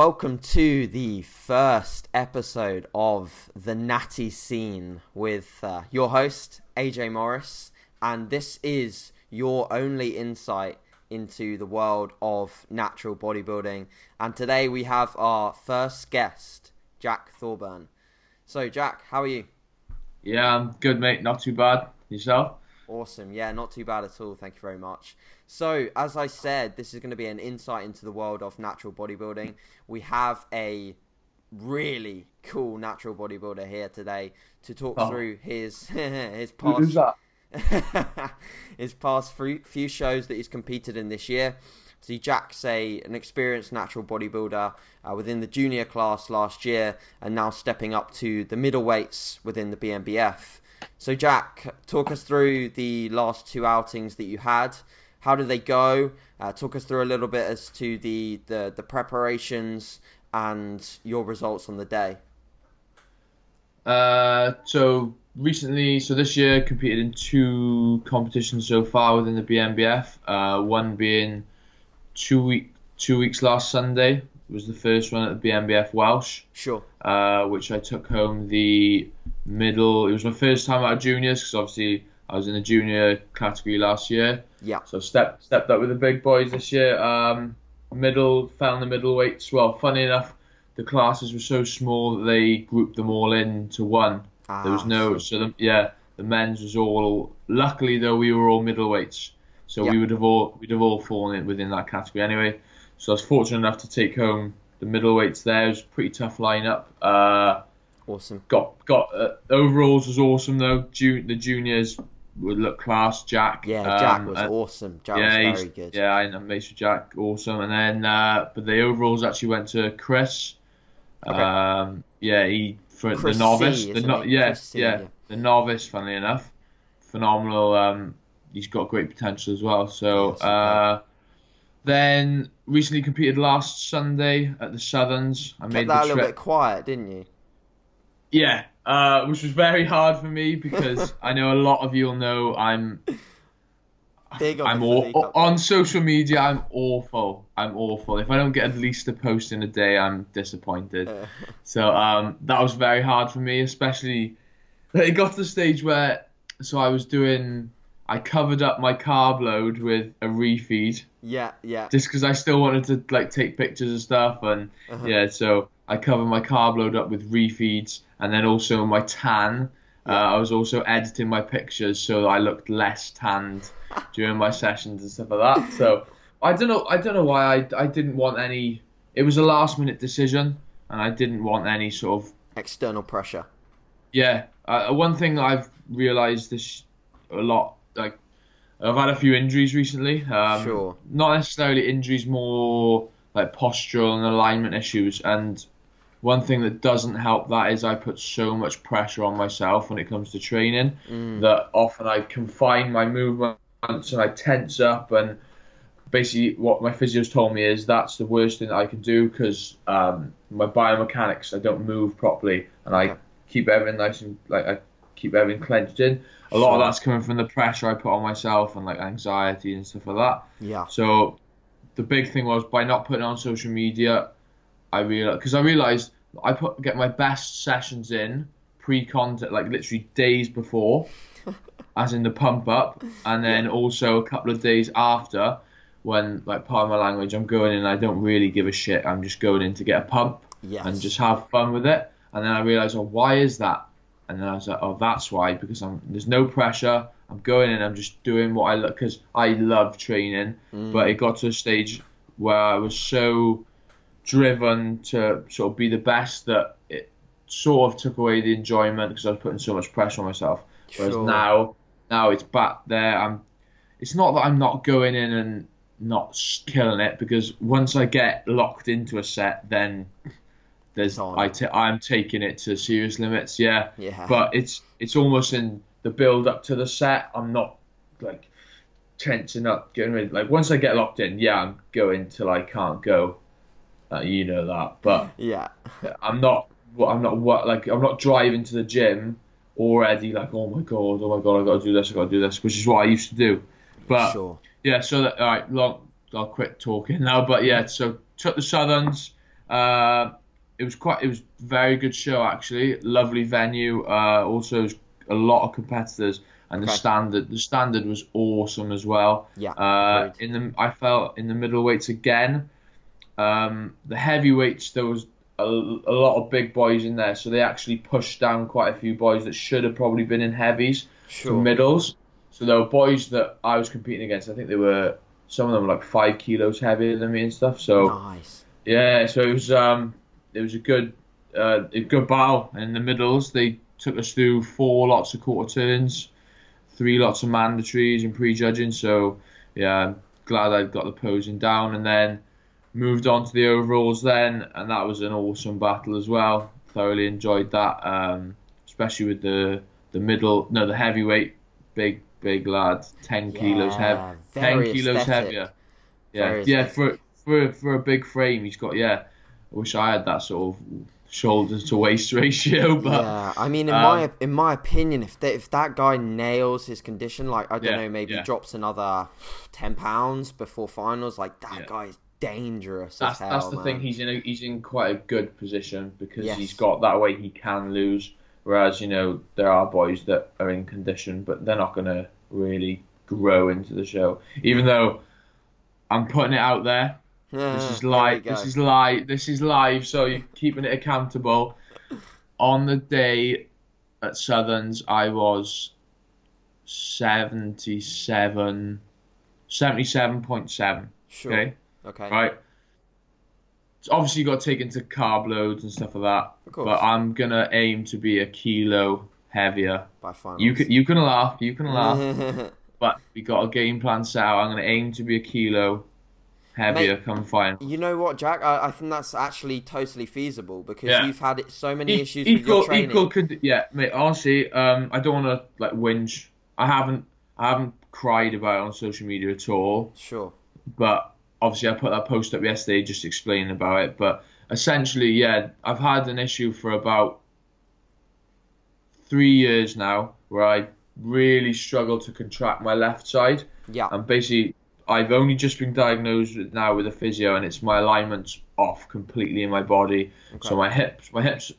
Welcome to the first episode of the Natty Scene with uh, your host, AJ Morris, and this is your only insight into the world of natural bodybuilding. And today we have our first guest, Jack Thorburn. So, Jack, how are you? Yeah, I'm good, mate. Not too bad. Yourself? Awesome. Yeah, not too bad at all. Thank you very much. So, as I said, this is going to be an insight into the world of natural bodybuilding. We have a really cool natural bodybuilder here today to talk oh. through his his past his past few shows that he's competed in this year. So Jack's a an experienced natural bodybuilder uh, within the junior class last year, and now stepping up to the middleweights within the BNBF. So Jack, talk us through the last two outings that you had. How did they go? Uh, talk us through a little bit as to the, the, the preparations and your results on the day. Uh, so recently, so this year, competed in two competitions so far within the BNBF. Uh, one being two week two weeks last Sunday was the first one at the BNBF Welsh. Sure. Uh, which I took home the middle. It was my first time out of juniors because obviously I was in the junior category last year. Yeah. So stepped stepped up with the big boys this year. Um, middle found the middleweights. Well, funny enough, the classes were so small that they grouped them all into one. Ah, there was no so the, yeah the men's was all. Luckily though we were all middleweights, so we would have all we'd have all fallen in within that category anyway. So I was fortunate enough to take home the middleweights there. It was a pretty tough lineup. Uh, awesome. Got got uh, overalls was awesome though. Ju- the juniors would look class. Jack. Yeah, Jack um, was uh, awesome. Jack yeah, was very good. Yeah, I know Mason Jack, awesome. And then, uh, but the overalls actually went to Chris. Okay. Um, yeah, he for Chris the novice. C, the no- yeah, C, yeah, yeah, the novice. Funnily enough, phenomenal. Um, he's got great potential as well. So, uh, then recently competed last Sunday at the Southerns. I Kept made that a little bit quiet, didn't you? Yeah, uh, which was very hard for me because I know a lot of you'll know I'm Big on I'm on social media. I'm awful. I'm awful. If I don't get at least a post in a day, I'm disappointed. Uh. so um, that was very hard for me, especially. It got to the stage where so I was doing. I covered up my carb load with a refeed. Yeah, yeah. Just because I still wanted to like take pictures and stuff, and uh-huh. yeah, so I covered my carb load up with refeeds, and then also my tan. Uh, I was also editing my pictures so I looked less tanned during my sessions and stuff like that. So I don't know. I don't know why I, I didn't want any. It was a last minute decision, and I didn't want any sort of external pressure. Yeah, uh, one thing I've realised this a lot. Like I've had a few injuries recently. Um, sure. Not necessarily injuries, more like postural and alignment issues. And one thing that doesn't help that is I put so much pressure on myself when it comes to training mm. that often I confine my movements and I tense up and basically what my physio's told me is that's the worst thing that I can do because um, my biomechanics I don't move properly and I keep everything nice and like I keep everything clenched in. A lot of that's coming from the pressure I put on myself and like anxiety and stuff like that. Yeah. So the big thing was by not putting on social media, I realized because I realized I put get my best sessions in pre-contact, like literally days before, as in the pump up, and then also a couple of days after, when like part of my language, I'm going in, I don't really give a shit. I'm just going in to get a pump yes. and just have fun with it. And then I realized, oh, why is that? And then I was like, oh, that's why because I'm there's no pressure. I'm going in, I'm just doing what I look because I love training. Mm. But it got to a stage where I was so driven to sort of be the best that it sort of took away the enjoyment because I was putting so much pressure on myself. Whereas sure. now, now it's back there. I'm. It's not that I'm not going in and not killing it because once I get locked into a set, then there's I t- I'm taking it to serious limits. Yeah. Yeah. But it's it's almost in the build up to the set. I'm not like tensing up, getting ready. Like once I get locked in, yeah, I'm going till I can't go. Uh, you know that, but yeah, I'm not. I'm not what like I'm not driving to the gym already like oh my god, oh my god, I got to do this, I got to do this, which is what I used to do. But sure. yeah, so that, all right, long, I'll quit talking now. But yeah, so took the Southerns. Uh, it was quite. It was very good show actually. Lovely venue. Uh, also a lot of competitors, and the standard. The standard was awesome as well. Yeah. Uh, in the I felt in the middleweights again. Um, the heavyweights there was a, a lot of big boys in there, so they actually pushed down quite a few boys that should have probably been in heavies sure. to middles. So there were boys that I was competing against. I think they were some of them were like five kilos heavier than me and stuff. So nice. yeah, so it was um it was a good uh, a good battle in the middles. They took us through four lots of quarter turns, three lots of mandatories and prejudging. So yeah, I'm glad I got the posing down and then moved on to the overalls then, and that was an awesome battle as well. Thoroughly enjoyed that, um, especially with the the middle no the heavyweight big big lad, ten kilos Yeah, heavy, ten kilos aesthetic. heavier. Yeah, Very yeah, aesthetic. for for for a big frame, he's got yeah. I wish I had that sort of shoulders to waist ratio, but yeah, I mean, in um, my in my opinion, if that if that guy nails his condition, like I don't Yeah, know, maybe yeah. drops another ten pounds before finals, like that Yeah. guy is dangerous that's as hell. that's the man. thing. He's in a, he's in quite a good position because Yes. he's got that way he can lose. Whereas you know there are boys that are in condition, but they're not gonna really grow into the show. Even though I'm putting it out there, This is live. This is live. This is live. So you're keeping it accountable. On the day at Southerns, I was 77, 77.7. sure. Okay, Okay. right. So obviously, you got to take into carb loads and stuff like that. Of course. But I'm gonna aim to be a kilo heavier. By finals. You can you can laugh. You can laugh. but we got a game plan set out. I'm gonna aim to be a kilo heavier come final. You know what, Jack? I, I think that's actually totally feasible because Yeah. you've had it, so many E- issues with your equal, training. equal could yeah, mate. Honestly, um, I don't want to like whinge. I haven't, I haven't cried about it on social media at all. Sure. But obviously, I put that post up yesterday just explaining about it. But essentially, yeah, I've had an issue for about three years now where I really struggle to contract my left side. Yeah. And basically, I've only just been diagnosed with, now with a physio, and it's my alignment's off completely in my body. Okay. So my hips, my hips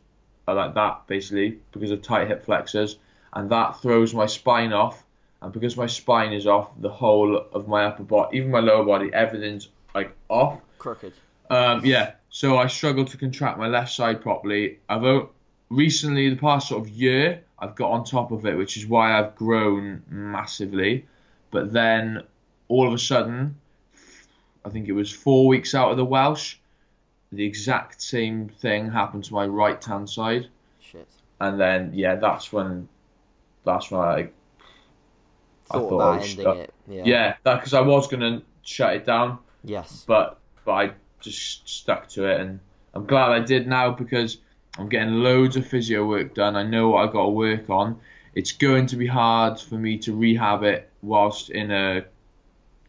are like that basically because of tight hip flexors, and that throws my spine off. And because my spine is off, the whole of my upper body, even my lower body, everything's like off. Crooked. Um, yeah, so I struggle to contract my left side properly. I've recently, the past sort of year, I've got on top of it, which is why I've grown massively. But then, all of a sudden, I think it was four weeks out of the Welsh, the exact same thing happened to my right hand side, Shit. and then yeah, that's when, that's when I I Thought thought I about was ending stuck. it. Yeah. yeah, that because I was gonna shut it down. Yes. but but I just stuck to it, and I'm glad I did now because I'm getting loads of physio work done. I know what I got to work on. It's going to be hard for me to rehab it whilst in a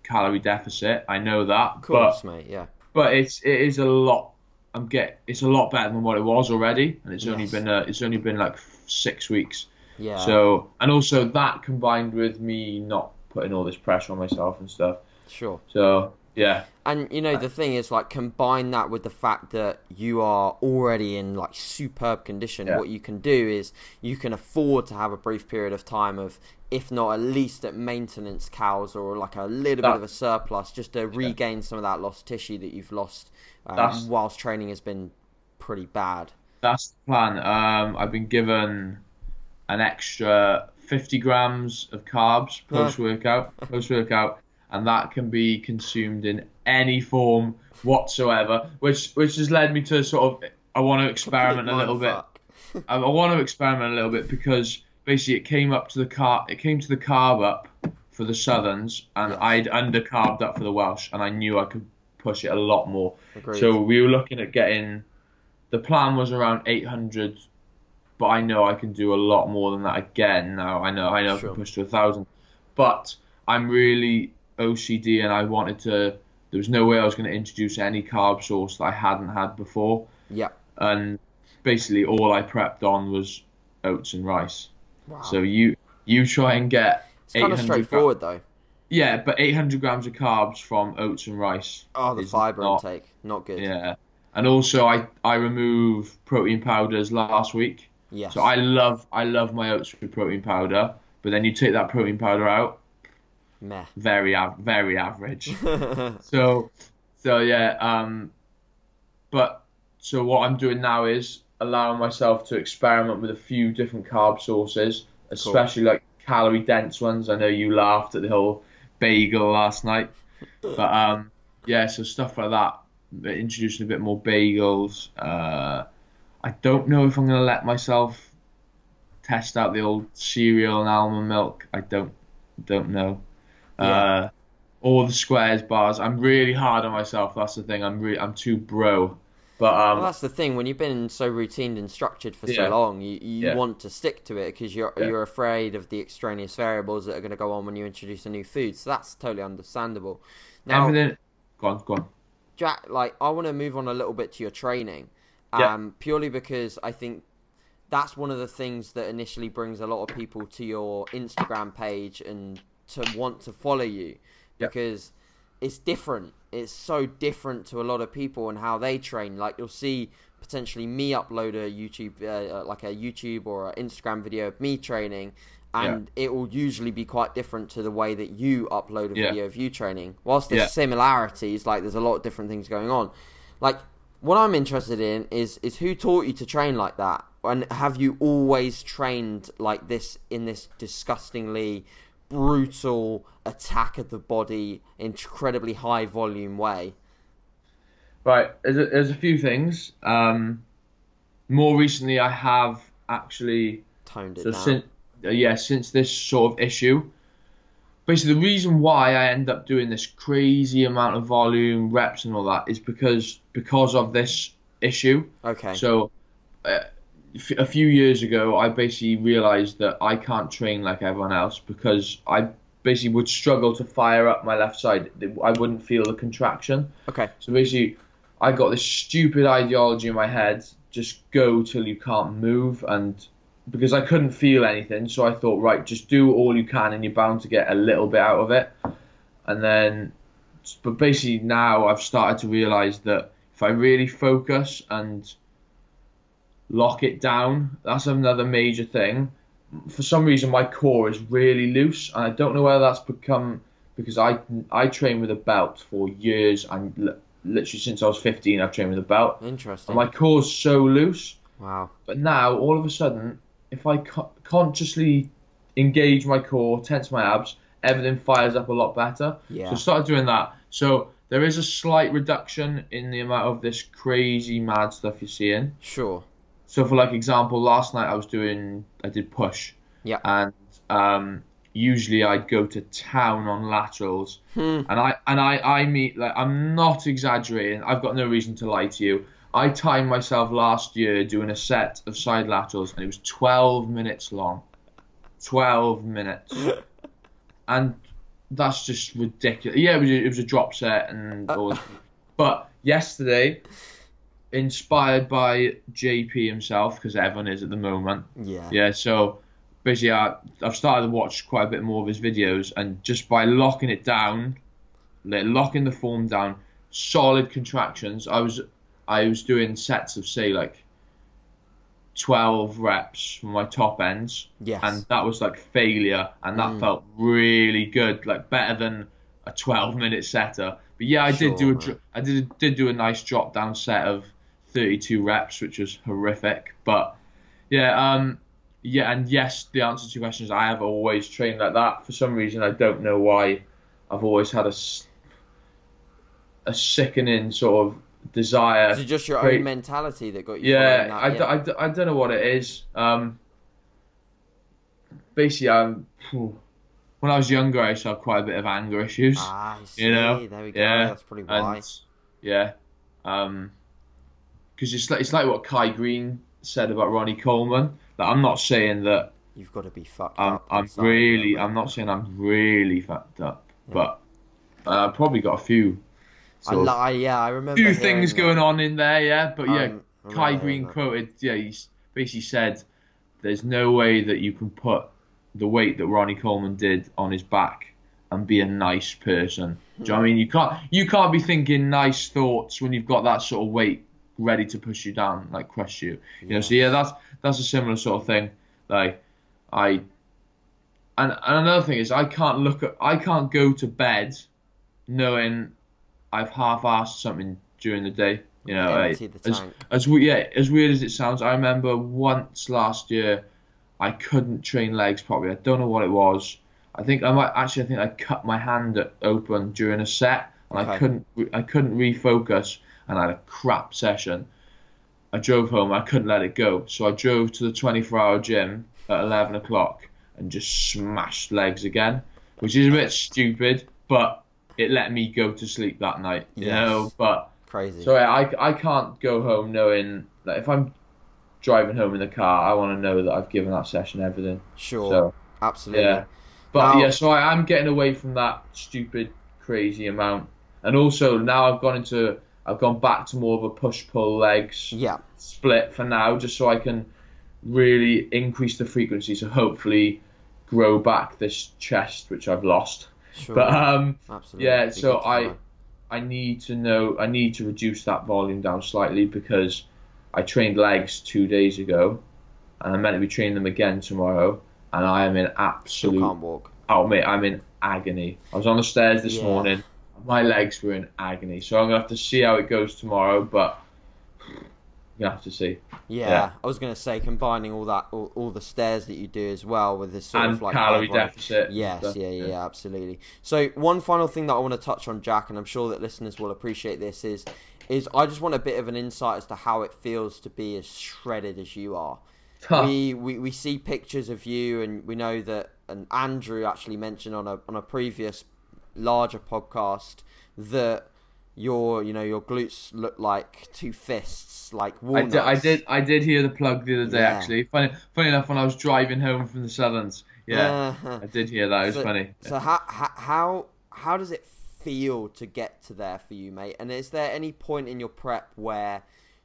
calorie deficit. I know that, Of course, mate. Yeah. but but it's it is a lot. I'm get it's a lot better than what it was already, and it's only been uh, it's only been like six weeks. Yeah. So and also that combined with me not putting all this pressure on myself and stuff. sure. So yeah, And you know the thing is, like, combine that with the fact that you are already in like superb condition. Yeah. What you can do is you can afford to have a brief period of time of, if not at least at maintenance cows or like a little That- bit of a surplus, just to regain some of that lost tissue that you've lost um, whilst training has been pretty bad. That's the plan. Um, I've been given an extra 50 grams of carbs post workout, post workout, and that can be consumed in any form whatsoever. Which which has led me to sort of I want to experiment a little bit. I, I want to experiment a little bit because basically it came up to the car. It came to the carb up for the Southerns, and Yes. I'd under carbed up for the Welsh, and I knew I could push it a lot more. Agreed. So we were looking at getting. The plan was around 800, but I know I can do a lot more than that again now. I know I know I can push to a thousand, but I'm really OCD, and I wanted to. There was no way I was going to introduce any carb source that I hadn't had before, yeah. and basically all I prepped on was oats and rice. Wow. So you you try and get it's kind of 800 gra- straightforward though. yeah, but 800 grams of carbs from oats and rice. Oh, the fiber not- intake, not good. Yeah, and also I I remove protein powders last week. Yes. So I love I love my oats with protein powder, but then you take that protein powder out, Meh. very very average. so so yeah, um, but so what I'm doing now is allowing myself to experiment with a few different carb sources, especially like calorie dense ones. I know you laughed at the whole bagel last night, but um, yeah, so stuff like that. Introducing a bit more bagels. Uh, I don't know if I'm gonna let myself test out the old cereal and almond milk. I don't don't know. Yeah. Uh, all the squares bars. I'm really hard on myself. That's the thing. I'm re- I'm too bro. But um, Well, that's the thing. When you've been so routine and structured for Yeah. so long, you, you Yeah. want to stick to it because you're you're afraid of the extraneous variables that are going to go on when you introduce a new food. So that's totally understandable. Now, everything. Go on, go on. Jack, like I want to move on a little bit to your training, Yeah. um, purely because I think that's one of the things that initially brings a lot of people to your Instagram page and to want to follow you Yeah. because it's different. It's so different to a lot of people and how they train. Like you'll see potentially me upload a YouTube, uh, uh, like a YouTube or an Instagram video of me training. And it will usually be quite different to the way that you upload a Yeah. video of you training. Whilst there's Yeah. similarities, like there's a lot of different things going on. Like what I'm interested in is is who taught you to train like that, and have you always trained like this in this disgustingly brutal attack of the body, incredibly high volume way? Right, there's a, there's a few things. Um, more recently, I have actually Toned it so down. since uh, yeah since this sort of issue. Basically, the reason why I end up doing this crazy amount of volume, reps, and all that is because because of this issue. okay. So, uh, f- a few years ago, I basically realized that I can't train like everyone else because I basically would struggle to fire up my left side. I wouldn't feel the contraction. okay. So basically, I got this stupid ideology in my head: just go till you can't move, and because I couldn't feel anything, so I thought, right, just do all you can, and you're bound to get a little bit out of it. And then, but basically now I've started to realize that if I really focus and lock it down, that's another major thing. For some reason, my core is really loose, and I don't know whether that's become because I I train with a belt for years, and li- literally since I was 15, I've trained with a belt. Interesting. And my core's so loose, wow. but now all of a sudden, if I co- consciously engage my core, tense my abs, everything fires up a lot better. Yeah. So I started doing that. So there is a slight reduction in the amount of this crazy mad stuff you're seeing. Sure. So for like example, last night I was doing I did push. Yeah. And um usually I'd go to town on laterals. Hmm. And I and I I meet like I'm not exaggerating. I've got no reason to lie to you. I timed myself last year doing a set of side laterals and it was 12 minutes long. 12 minutes. and that's just ridiculous. Yeah, it was a, it was a drop set and uh. all this. But yesterday inspired by JP himself because everyone is at the moment. Yeah. Yeah, so basically, I, I've started to watch quite a bit more of his videos, and just by locking it down, like locking the form down, solid contractions. I was I was doing sets of say like twelve reps from my top ends, Yes. and that was like failure, and that Mm. felt really good, like better than a twelve minute setter. But yeah, I did do Sure, a I did did do a nice drop down set of thirty two reps, which was horrific, but yeah, um, yeah, and yes, the answer to your question is I have always trained like that. For some reason, I don't know why. I've always had a, a sickening sort of desire. Is it just your own mentality that got you? Yeah? I, d- I, d- I don't know what it is. Um, basically, I'm, when I was younger, I used to have quite a bit of anger issues. Ah, I see. you know, there we go. yeah, That's probably why. and yeah, um, because it's like it's like what Kai Greene said about Ronnie Coleman. That I'm not saying that You've got to be fucked I'm up. I'm really I'm not saying I'm really fucked up, Yeah. but uh, I've probably got a few. I, of- yeah, I remember. few things that. going on in there, yeah. But yeah, Um, Kai Greene quoted, yeah, he basically said, "There's no way that you can put the weight that Ronnie Coleman did on his back and be a nice person." Do you know what I mean? You can't you can't be thinking nice thoughts when you've got that sort of weight ready to push you down, like crush you. You know, so yeah, that's that's a similar sort of thing. Like I, and, and another thing is I can't look at I can't go to bed knowing I've half-assed something during the day. You know, the as, as we, yeah, as weird as it sounds, I remember once last year I couldn't train legs properly. I don't know what it was. I think I might actually. I think I cut my hand open during a set, and I couldn't. I couldn't refocus, and I had a crap session. I drove home. I couldn't let it go, so I drove to the 24-hour gym at 11 o'clock and just smashed legs again, which is a bit stupid, but it let me go to sleep that night. You Yes. know, but Crazy. so I, I can't go home knowing that if I'm driving home in the car, I want to know that I've given that session everything. sure. So Absolutely. yeah, but Now- yeah, so I am getting away from that stupid, crazy amount, and also now I've gone into I've gone back to more of a push pull legs Yeah. split for now, just so I can really increase the frequency. So hopefully grow back this chest which I've lost. Sure. But um, Absolutely. yeah, so I-. I need to know I need to reduce that volume down slightly because I trained legs two days ago and I'm meant to be training them again tomorrow and I am in still absolute can't walk. oh mate, I'm in agony. I was on the stairs this Yeah. morning, my legs were in agony. So I'm gonna have to see how it goes tomorrow, but I'm have to see. Yeah, Yeah. I was going to say combining all that, all, all the stairs that you do as well with this sort and of like calorie deficit. Yes, yeah, yeah, yeah, absolutely. So one final thing that I want to touch on, Jack, and I'm sure that listeners will appreciate this is, is I just want a bit of an insight as to how it feels to be as shredded as you are. Tough. We, we we see pictures of you, and we know that, and Andrew actually mentioned on a on a previous larger podcast that your you know your glutes look like two fists, like I did, I did, I did hear the plug the other day. Yeah. Actually, funny, funny enough, when I was driving home from the Southerns, yeah, Uh-huh. I did hear that. It was so, funny. So how, how how how does it feel to get to there for you, mate? And is there any point in your prep where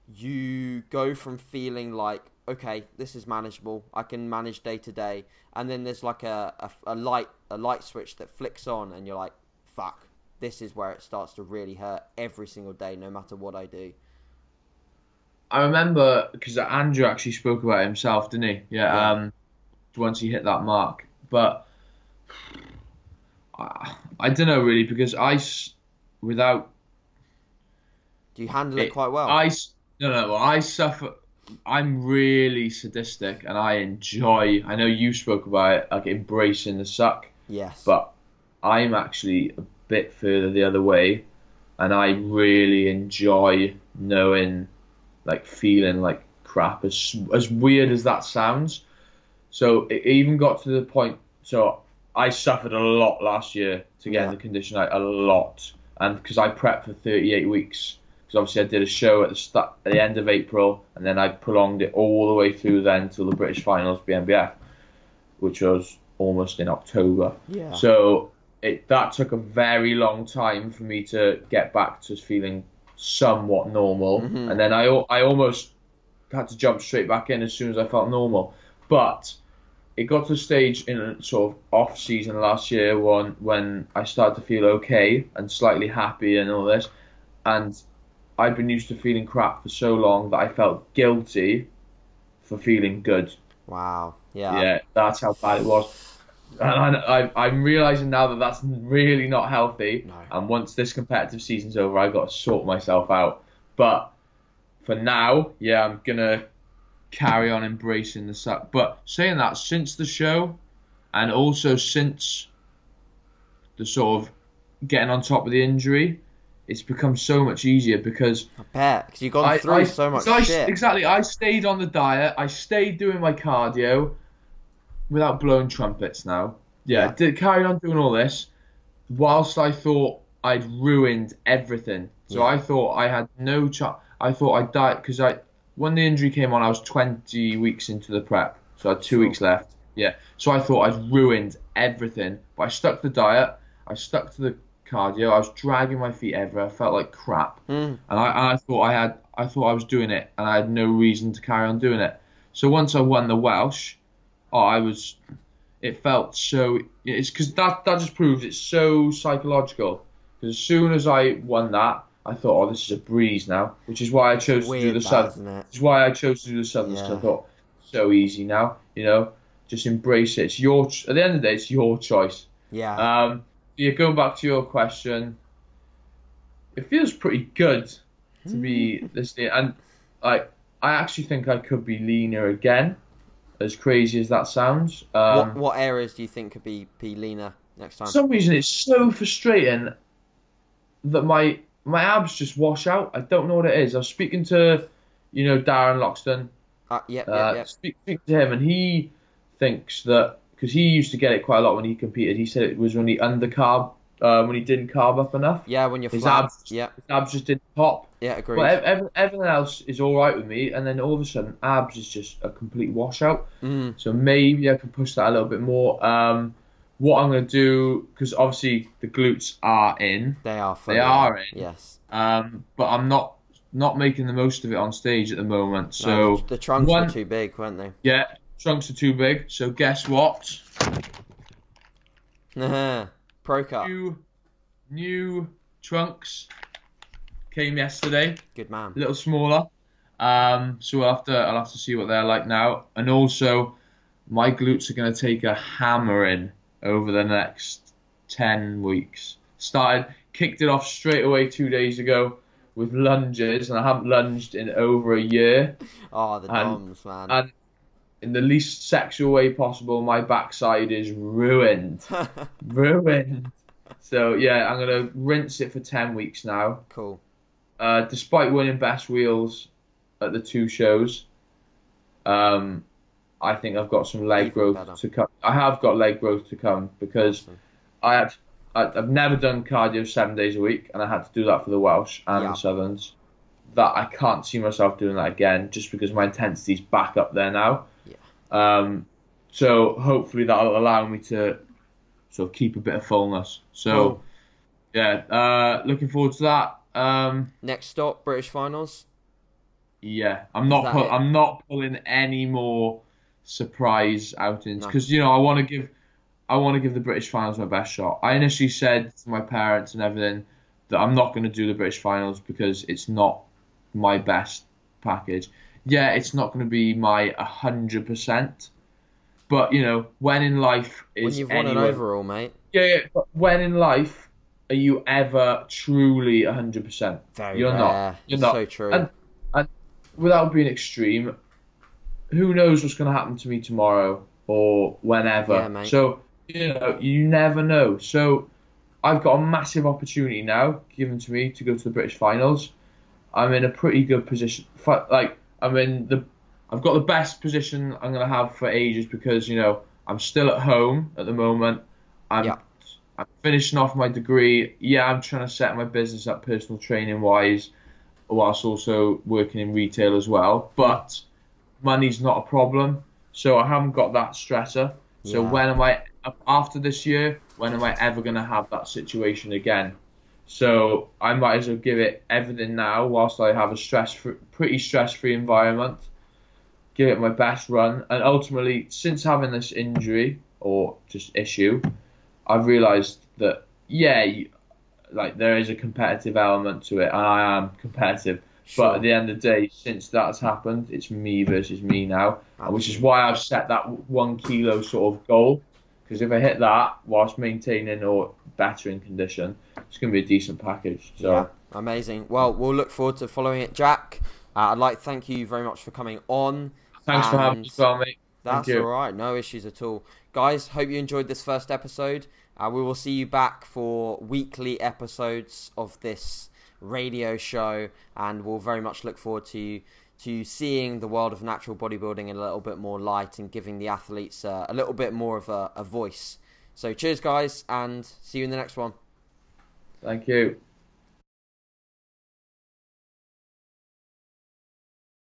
you go from feeling like okay, this is manageable, I can manage day to day, and then there's like a, a, a light a light switch that flicks on, and you're like, fuck, this is where it starts to really hurt every single day, no matter what I do. I remember because Andrew actually spoke about it himself, didn't he? Yeah. Yeah. Um, once he hit that mark, but I, I don't know really because I, without Do you handle it, It- quite well? I no no I suffer. I'm really sadistic and I enjoy. I know you spoke about it, like embracing the suck, yes, but I'm actually a bit further the other way, and I really enjoy knowing, like feeling like crap. As as weird as that sounds, so it even got to the point. So I suffered a lot last year to get Yeah. in the condition, like a lot, and because I prepped for 38 weeks. Because obviously I did a show at the start, at the end of April, and then I prolonged it all the way through then till the British finals BNBF, which was almost in October. yeah, So it that took a very long time for me to get back to feeling somewhat normal, Mhm. and then I I almost had to jump straight back in as soon as I felt normal. But it got to a stage in a sort of off season last year when when I started to feel okay and slightly happy and all this, and I'd been used to feeling crap for so long that I felt guilty for feeling good. wow, yeah, Yeah, that's how bad it was. And I, I, I'm realizing now that that's really not healthy. No. And once this competitive season's over, I've got to sort myself out. But for now, yeah, I'm gonna carry on embracing the suck. But saying that, since the show, and also since the sort of getting on top of the injury, it's become so much easier because I bet because you've gone I- through I- so much so I- shit. Exactly. I stayed on the diet. I stayed doing my cardio without blowing trumpets now. Yeah, Yeah. did carried on doing all this whilst I thought I'd ruined everything. So Yeah. I thought I had no chance. I thought I'd die because I when the injury came on, I was 20 weeks into the prep, so I had two Sure. weeks left. Yeah, so I thought I'd ruined everything, but I stuck to the diet. I stuck to the cardio. I was dragging my feet everywhere. I felt like crap Mm, and I, and I thought I had I thought I was doing it, and I had no reason to carry on doing it. So once I won the Welsh, I was. It felt so. It's because that that just proves it's so psychological. Because as soon as I won that, I thought, oh, this is a breeze now, which is why I chose to do the southern. isn't it? Which is why I chose to do the southerns. 'cause I thought so easy now, you know, just embrace it. It's your at the end of the day, it's your choice. Yeah. Um, yeah, going back to your question, it feels pretty good to be this day, and like I actually think I could be leaner again, as crazy as that sounds. Um, what what areas do you think could be be leaner next time? for some reason it's so frustrating that my my abs just wash out. I don't know what it is. I was speaking to, you know, Darren Loxton. Uh, yep, Uh, yep, yep. Speak, speak to him, and he thinks that because he used to get it quite a lot when he competed. He said it was when he undercarb, uh, when he didn't carb up enough. Yeah, when you're His flat. abs- Yeah, His abs just didn't pop. yeah, agreed. But ev- ev- everything else is all right with me, and then all of a sudden, abs is just a complete washout. Mm, So maybe I can push that a little bit more. Um, what I'm going to do, because obviously the glutes are in, they are. They are in. Yes. um, but I'm not not making the most of it on stage at the moment. So No, the, the trunks one- were too big, weren't they? yeah, trunks are too big. So guess what? Pro. New new trunks came yesterday. Good man. a little smaller. Um, so we'll have to I'll have to see what they're like now. And also, my glutes are going to take a hammering over the next ten weeks. Started kicked it off straight away two days ago with lunges, and I haven't lunged in over a year. Oh, the And- DOMs, man. and- In the least sexual way possible, my backside is ruined, ruined. So yeah, I'm gonna rinse it for ten weeks now. cool. Uh, despite winning best wheels at the two shows, um, I think I've got some leg Even growth better. to come. I have got leg growth to come because Awesome. I had I've never done cardio seven days a week, and I had to do that for the Welsh and Yeah. the Southerns. That I can't see myself doing that again, just because my intensity's back up there now. Yeah. Um, so hopefully that'll allow me to sort of keep a bit of fullness. So Cool. yeah, uh, looking forward to that. Um, Next stop, British finals. yeah, I'm not. Pull. I'm not pulling any more surprise outings No. because you know I want to give. I want to give the British finals my best shot. I initially said to my parents and everything that I'm not going to do the British finals because it's not my best package. Yeah, it's not going to be my hundred percent. But you know, when in life When is you've won an anyone- overall, mate. yeah, yeah, but when in life are you ever truly hundred percent? Very You're rare. not. You're not. so true. And and without being extreme, who knows what's going to happen to me tomorrow or whenever? Yeah, mate. So you know, you never know. So I've got a massive opportunity now given to me to go to the British finals. I'm in a pretty good position. Like I'm in the, I've got the best position I'm going to have for ages because you know I'm still at home at the moment. I'm Yeah. I'm finishing off my degree. Yeah, I'm trying to set my business up personal training wise, whilst also working in retail as well. But money's not a problem, so I haven't got that stressor. So Yeah. when am I after this year? When am I ever going to have that situation again? So I might as well give it everything now, whilst I have a stress, pretty stress-free environment. Give it my best run, and ultimately, since having this injury or just issue, I've realised that yeah, like there is a competitive element to it, and I am competitive. Sure. But at the end of the day, since that's happened, it's me versus me now, and which is why I've set that one kilo sort of goal. Because if I hit that whilst maintaining or bettering condition, it's going to be a decent package. So Yeah, amazing. Well, we'll look forward to following it, Jack. Uh, I'd like to thank you very much for coming on. thanks for having me, well, mate. That's you. all right. No issues at all. Guys, hope you enjoyed this first episode. Uh, we will see you back for weekly episodes of this radio show, and we'll very much look forward to to seeing the world of natural bodybuilding in a little bit more light and giving the athletes uh, a little bit more of a, a voice. So, cheers, guys, and see you in the next one. Thank you.